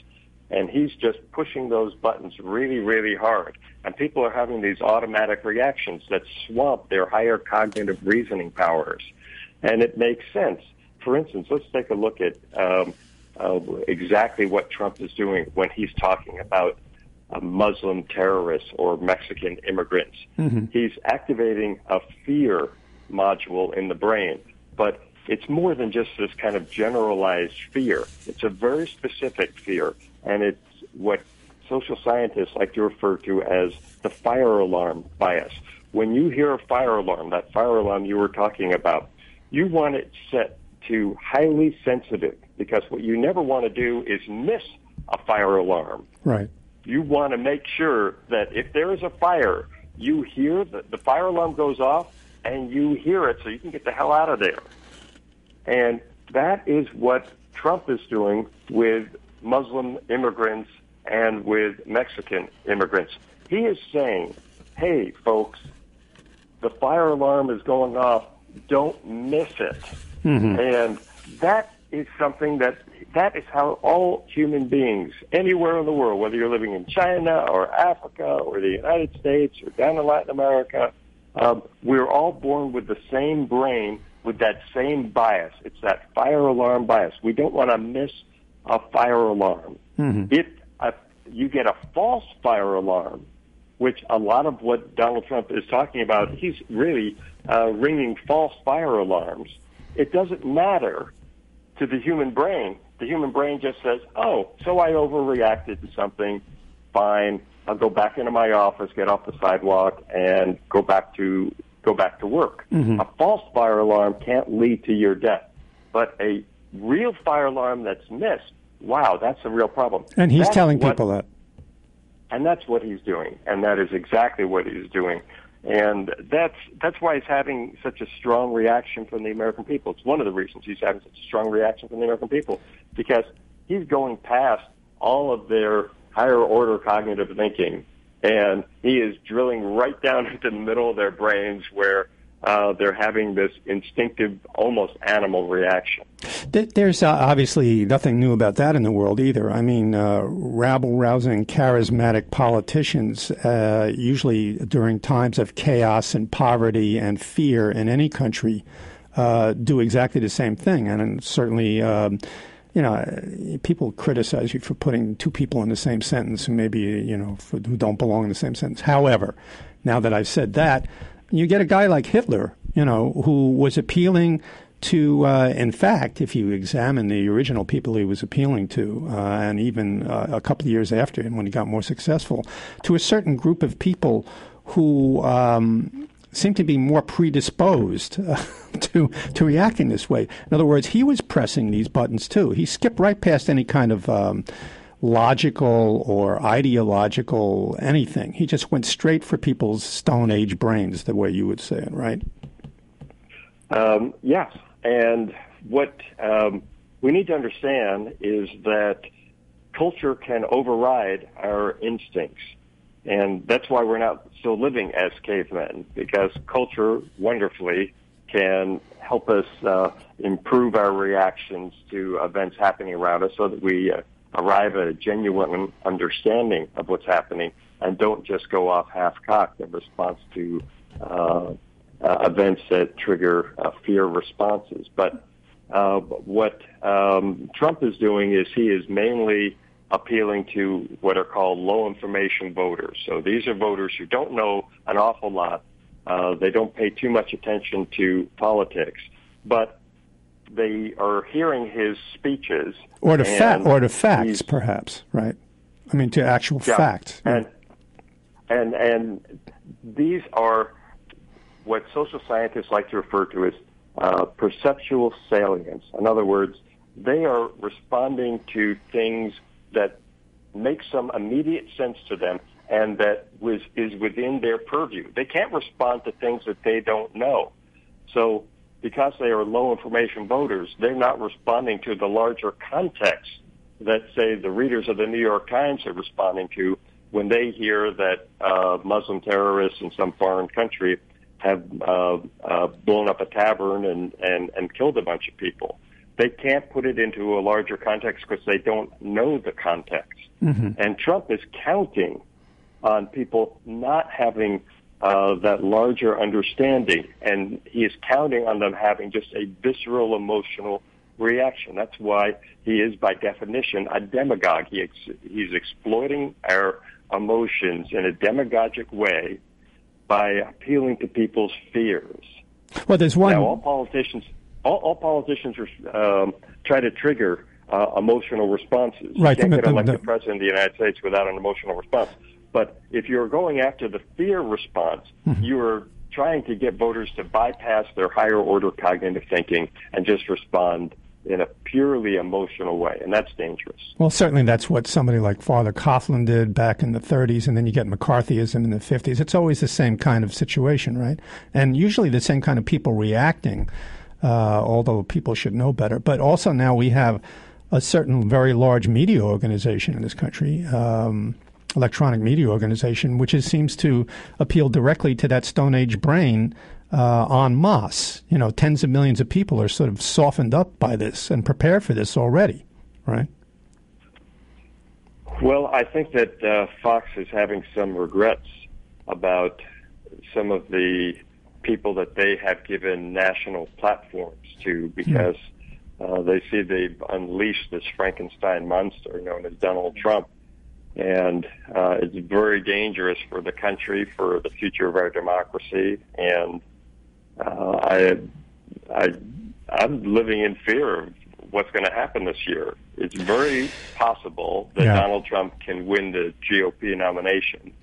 And he's just pushing those buttons really, really hard. And people are having these automatic reactions that swamp their higher cognitive reasoning powers. And it makes sense. For instance, let's take a look at um, uh, exactly what Trump is doing when he's talking about uh, Muslim terrorists or Mexican immigrants. Mm-hmm. He's activating a fear module in the brain, but it's more than just this kind of generalized fear. It's a very specific fear, and it's what social scientists like to refer to as the fire alarm bias. When you hear a fire alarm, that fire alarm you were talking about, you want it set to highly sensitive because what you never want to do is miss a fire alarm. Right. You want to make sure that if there is a fire, you hear the, the fire alarm goes off and you hear it so you can get the hell out of there. And that is what Trump is doing with Muslim immigrants and with Mexican immigrants. He is saying, hey, folks, the fire alarm is going off. Don't miss it. Mm-hmm. And that is something that that is how all human beings anywhere in the world, whether you're living in China or Africa or the United States or down in Latin America, um, we're all born with the same brain with that same bias. It's that fire alarm bias. We don't want to miss a fire alarm. Mm-hmm. If uh, you get a false fire alarm, which a lot of what Donald Trump is talking about, he's really uh, ringing false fire alarms it doesn't matter to the human brain. The human brain just says, oh, so I overreacted to something. Fine. I'll go back into my office, get off the sidewalk, and go back to go back to work. Mm-hmm. A false fire alarm can't lead to your death, but a real fire alarm that's missed, wow, that's a real problem. And he's that's telling what, people that. And that's what he's doing, and that is exactly what he's doing. And that's that's why he's having such a strong reaction from the American people. It's one of the reasons he's having such a strong reaction from the American people because he's going past all of their higher order cognitive thinking and he is drilling right down <laughs> into the middle of their brains where uh, they're having this instinctive, almost animal reaction. There's uh, obviously nothing new about that in the world either. I mean, uh, rabble rousing, charismatic politicians, uh, usually during times of chaos and poverty and fear in any country, uh, do exactly the same thing. And certainly, um, you know, people criticize you for putting two people in the same sentence who maybe, you know, who don't belong in the same sentence. However, now that I've said that, you get a guy like Hitler, you know, who was appealing to, uh, in fact, if you examine the original people he was appealing to, uh, and even uh, a couple of years after him when he got more successful, to a certain group of people who um, seem to be more predisposed <laughs> to to react in this way. In other words, he was pressing these buttons too. He skipped right past any kind of um, logical or ideological anything. He just went straight for people's Stone Age brains, the way you would say it, right? Um, yes, and what um, we need to understand is that culture can override our instincts. And that's why we're not still living as cavemen, because culture wonderfully can help us uh, improve our reactions to events happening around us so that we uh, arrive at a genuine understanding of what's happening and don't just go off half-cocked in response to uh, uh, events that trigger uh, fear responses. But uh, what um, Trump is doing is he is mainly appealing to what are called low information voters. So these are voters who don't know an awful lot. Uh, they don't pay too much attention to politics, but they are hearing his speeches or to fact or to facts, perhaps, right? I mean, to actual yeah, facts. And and and these are what social scientists like to refer to as uh, perceptual salience. In other words, they are responding to things that make some immediate sense to them and that was, is within their purview. They can't respond to things that they don't know. So because they are low information voters, they're not responding to the larger context that, say, the readers of the New York Times are responding to when they hear that uh, Muslim terrorists in some foreign country have uh, uh, blown up a tavern and, and, and killed a bunch of people. They can't put it into a larger context because they don't know the context. Mm-hmm. And Trump is counting on people not having uh, that larger understanding, and he is counting on them having just a visceral emotional reaction. That's why he is, by definition, a demagogue. He ex- he's exploiting our emotions in a demagogic way by appealing to people's fears. Well, there's one. Now, all politicians, all, all politicians um, try to trigger uh, emotional responses. Right. You can't the, get the, elected the, president of the United States without an emotional response. But if you're going after the fear response, mm-hmm. you're trying to get voters to bypass their higher order cognitive thinking and just respond in a purely emotional way, and that's dangerous. Well, certainly that's what somebody like Father Coughlin did back in the 30s, and then you get McCarthyism in the 50s. It's always the same kind of situation, right? And usually the same kind of people reacting, uh, although people should know better. But also now we have a certain very large media organization in this country. Um, electronic media organization, which is, seems to appeal directly to that Stone Age brain uh, en masse. You know, tens of millions of people are sort of softened up by this and prepared for this already, right? Well, I think that uh, Fox is having some regrets about some of the people that they have given national platforms to because uh, they see they've unleashed this Frankenstein monster known as Donald Trump. And uh, it's very dangerous for the country, for the future of our democracy, and uh, I, I, I'm living in fear of what's going to happen this year. It's very possible that yeah. Donald Trump can win the GOP nomination,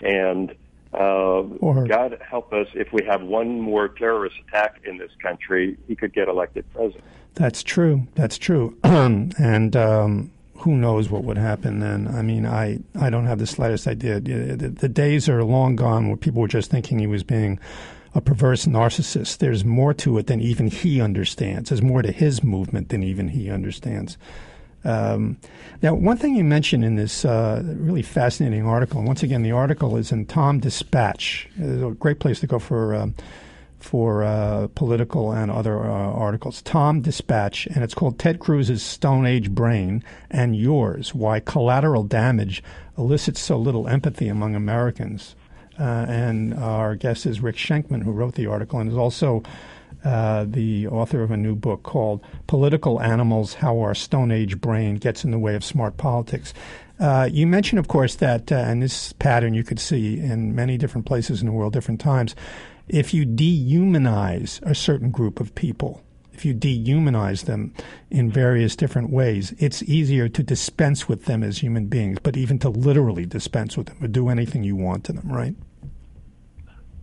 and uh, or, God help us if we have one more terrorist attack in this country, he could get elected president. That's true. That's true. <clears throat> and um, who knows what would happen then? I mean, I, I don't have the slightest idea. The, the days are long gone where people were just thinking he was being a perverse narcissist. There's more to it than even he understands. There's more to his movement than even he understands. Um, now, one thing you mentioned in this uh, really fascinating article, and once again, the article is in TomDispatch. It's a great place to go for um, for uh, political and other uh, articles. TomDispatch, and it's called Ted Cruz's Stone Age Brain and Yours: Why Collateral Damage Elicits So Little Empathy Among Americans. Uh, and our guest is Rick Shenkman, who wrote the article and is also uh, the author of a new book called Political Animals How Our Stone Age Brain Gets in the Way of Smart Politics. Uh, you mentioned, of course, that, uh, and this pattern you could see in many different places in the world, different times, if you dehumanize a certain group of people, if you dehumanize them in various different ways, it's easier to dispense with them as human beings, but even to literally dispense with them or do anything you want to them, right?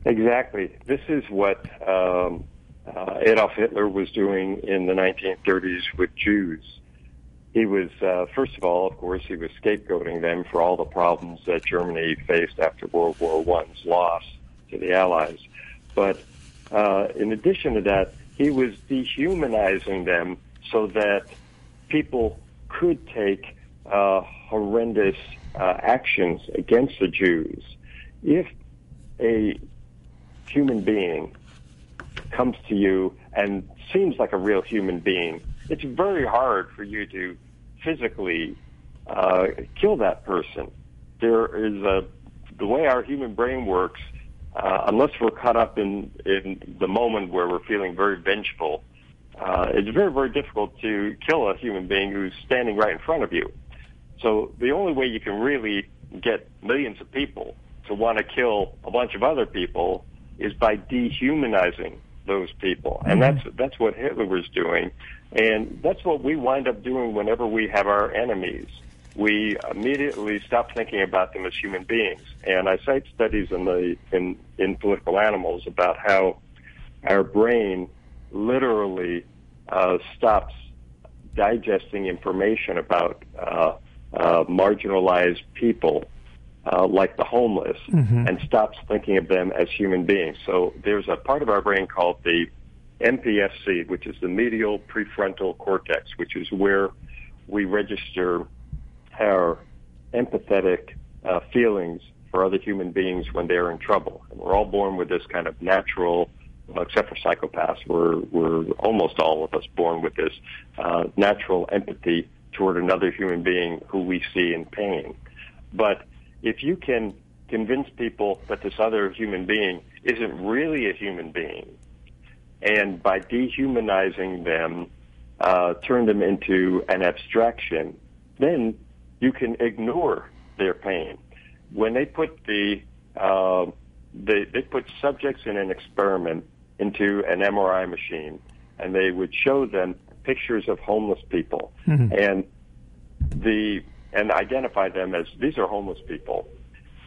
Exactly. This is what um, uh, Adolf Hitler was doing in the 1930s with Jews. He was, uh, first of all, of course, he was scapegoating them for all the problems that Germany faced after World War One's loss to the Allies. But uh, in addition to that, he was dehumanizing them so that people could take uh, horrendous uh, actions against the Jews. If a human being comes to you and seems like a real human being, it's very hard for you to physically uh, kill that person. There is a the way our human brain works. Uh, unless we're caught up in in the moment where we're feeling very vengeful, uh, it's very very difficult to kill a human being who's standing right in front of you. So the only way you can really get millions of people to want to kill a bunch of other people is by dehumanizing those people, and mm-hmm. that's that's what Hitler was doing, and that's what we wind up doing whenever we have our enemies. We immediately stop thinking about them as human beings, and I cite studies in the in in political animals about how our brain literally uh, stops digesting information about uh, uh, marginalized people uh, like the homeless mm-hmm. and stops thinking of them as human beings. So there's a part of our brain called the MPFC, which is the medial prefrontal cortex, which is where we register our empathetic uh, feelings for other human beings when they're in trouble. And we're all born with this kind of natural, well, except for psychopaths, we're, we're almost all of us born with this uh, natural empathy toward another human being who we see in pain. But if you can convince people that this other human being isn't really a human being, and by dehumanizing them, uh, turn them into an abstraction, then you can ignore their pain. When they put the uh, they, they put subjects in an experiment into an MRI machine, and they would show them pictures of homeless people, mm-hmm. and the and identify them as these are homeless people.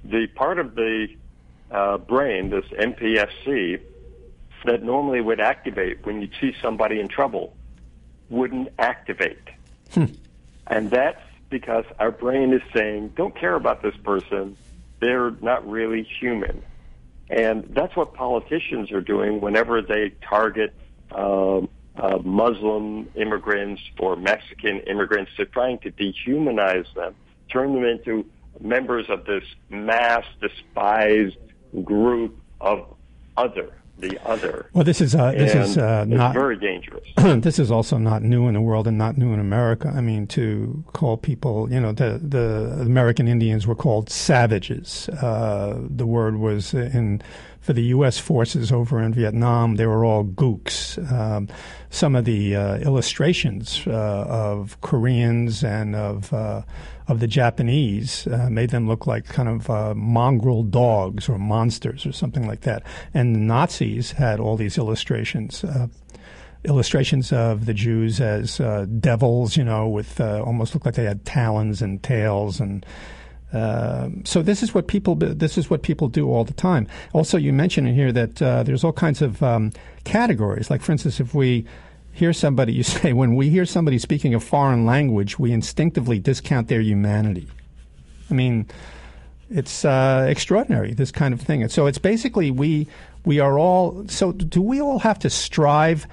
The part of the uh, brain, this MPFC, that normally would activate when you see somebody in trouble, wouldn't activate. Hmm. And that's because our brain is saying, don't care about this person. They're not really human. And that's what politicians are doing whenever they target um, uh, Muslim immigrants or Mexican immigrants. They're trying to dehumanize them, turn them into members of this mass despised group of other the other. Well, this is uh, this and is uh, not very dangerous. <clears throat> this is also not new in the world and not new in America. I mean, to call people, you know, the the American Indians were called savages. Uh, the word was in for the U.S. forces over in Vietnam. They were all gooks. Um, some of the uh, illustrations uh, of Koreans and of uh, of the Japanese uh, made them look like kind of uh, mongrel dogs or monsters or something like that. And the Nazis had all these illustrations. Uh, illustrations of the Jews as uh, devils, you know, with uh, almost looked like they had talons and tails, and uh, so this is what people this is what people do all the time. Also, you mentioned in here that there's all kinds of um, categories. Like, for instance, if we hear somebody, <laughs> you say, when we hear somebody speaking a foreign language, we instinctively discount their humanity. I mean, it's uh, extraordinary, this kind of thing. And so it's basically we, we are all, so do we all have to strive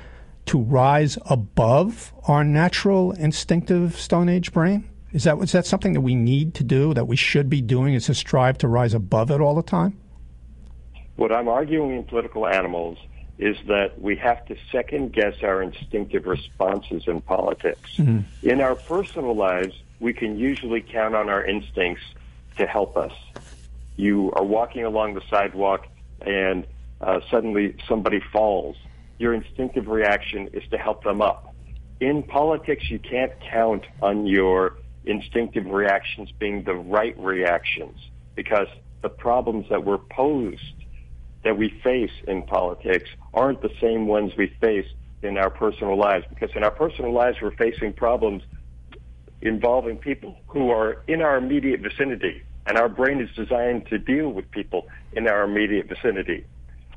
to rise above our natural instinctive Stone Age brain? Is that, is that something that we need to do, that we should be doing, is to strive to rise above it all the time? What I'm arguing in political animals is that we have to second guess our instinctive responses in politics. Mm-hmm. In our personal lives, we can usually count on our instincts to help us. You are walking along the sidewalk and uh, suddenly somebody falls. Your instinctive reaction is to help them up. In politics, you can't count on your instinctive reactions being the right reactions because the problems that were posed that we face in politics aren't the same ones we face in our personal lives. Because in our personal lives, we're facing problems involving people who are in our immediate vicinity. And our brain is designed to deal with people in our immediate vicinity.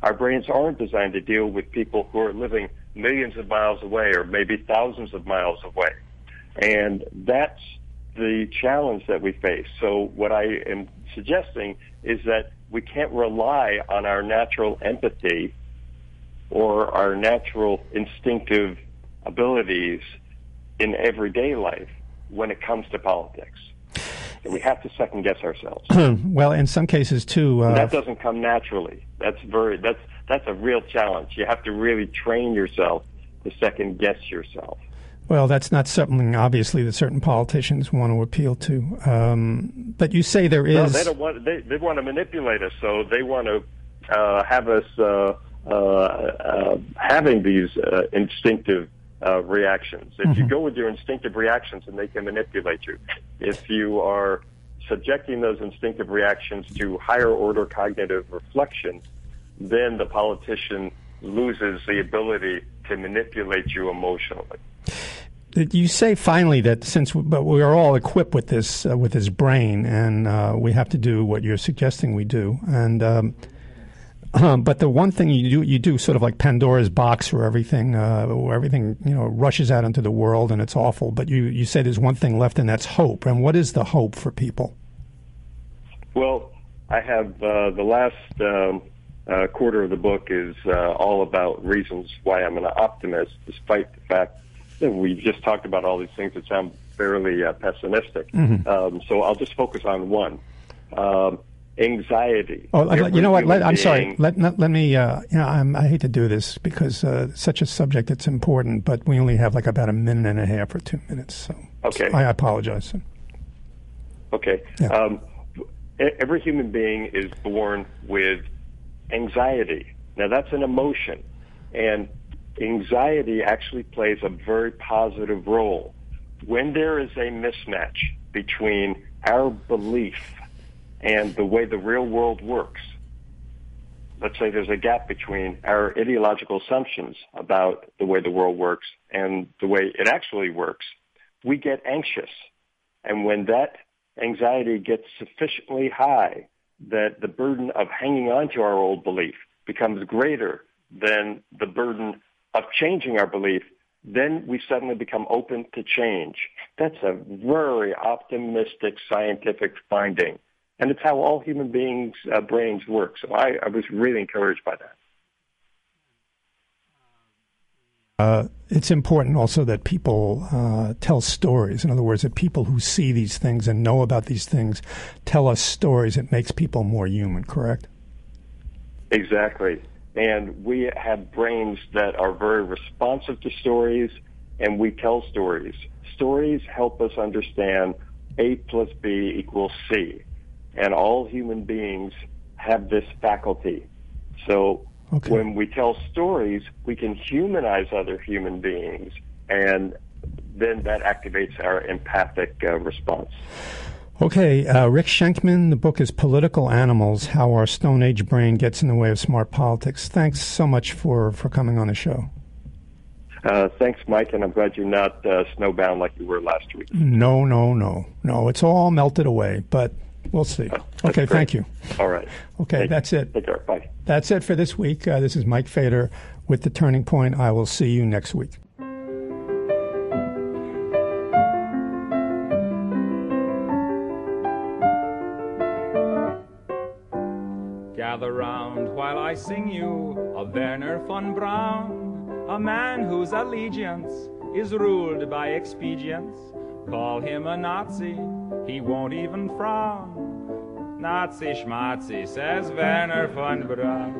Our brains aren't designed to deal with people who are living millions of miles away or maybe thousands of miles away. And that's the challenge that we face. So what I am suggesting is that we can't rely on our natural empathy or our natural instinctive abilities in everyday life when it comes to politics. And we have to second guess ourselves. <clears throat> well, in some cases too. Uh, that doesn't come naturally. That's very that's that's a real challenge. You have to really train yourself to second guess yourself. Well, that's not something obviously that certain politicians want to appeal to. Um, but you say there is. No, they don't want. They, they want to manipulate us, so they want to uh, have us uh, uh, uh having these uh, instinctive uh, reactions. If mm-hmm. you go with your instinctive reactions, and they can manipulate you. If you are subjecting those instinctive reactions to higher order cognitive reflection, then the politician loses the ability to manipulate you emotionally. You say finally that since but we are all equipped with this uh, with this brain, and uh, we have to do what you're suggesting we do. And um, um, but the one thing you do you do sort of like Pandora's box, where everything uh, where everything you know rushes out into the world and it's awful. But you you say there's one thing left, and that's hope. And what is the hope for people? Well, I have uh, the last. Um, uh, quarter of the book is all about reasons why I'm an optimist, despite the fact we just talked about all these things that sound fairly uh, pessimistic. Mm-hmm. Um, so I'll just focus on one. Um, anxiety. Oh, you know what? Let, I'm sorry. Let, let, let me. Uh, you know, I'm, i hate to do this because uh, such a subject that's important, but we only have like about a minute and a half or two minutes. So okay, I apologize. Okay. Yeah. Um, every human being is born with anxiety. Now that's an emotion, and anxiety actually plays a very positive role. When there is a mismatch between our belief and the way the real world works, let's say there's a gap between our ideological assumptions about the way the world works and the way it actually works, we get anxious. And when that anxiety gets sufficiently high that the burden of hanging on to our old belief becomes greater than the burden of changing our belief, then we suddenly become open to change. That's a very optimistic scientific finding. And it's how all human beings' uh, brains work. So I, I, was really encouraged by that. Uh, it's important also that people uh, tell stories. In other words, that people who see these things and know about these things tell us stories. It makes people more human, correct? Exactly and we have brains that are very responsive to stories and we tell stories. Stories help us understand A plus B equals C. And all human beings have this faculty. So okay. when we tell stories, we can humanize other human beings and then that activates our empathic uh, response. Okay, uh, Rick Shenkman, the book is Political Animals How Our Stone Age Brain Gets in the Way of Smart Politics. Thanks so much for, for coming on the show. Uh, thanks, Mike, and I'm glad you're not uh, snowbound like you were last week. No, no, no. No, it's all melted away, but we'll see. Oh, okay, great. thank you. All right. Okay, that's it. Take care. Bye. That's it for this week. Uh, this is Mike Feder with The Turning Point. I will see you next week. I sing you of Wernher von Braun, a man whose allegiance is ruled by expedience. Call him a Nazi, he won't even frown. Nazi schmazi, says Wernher von Braun.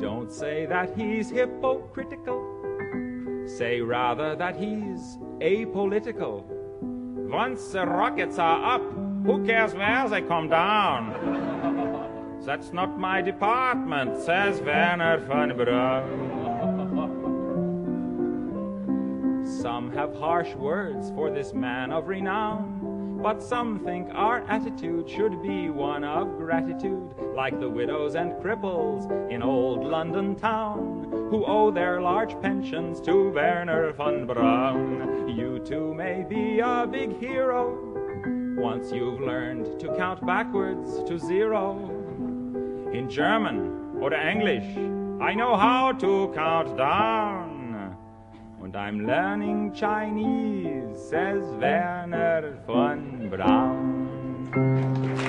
Don't say that he's hypocritical, say rather that he's apolitical. Once the rockets are up, who cares where they come down? That's not my department, says Wernher von Braun. Some have harsh words for this man of renown, but some think our attitude should be one of gratitude, like the widows and cripples in old London town, who owe their large pensions to Wernher von Braun. You too may be a big hero once you've learned to count backwards to zero in German or English. I know how to count down. And I'm learning Chinese, says Wernher von Braun.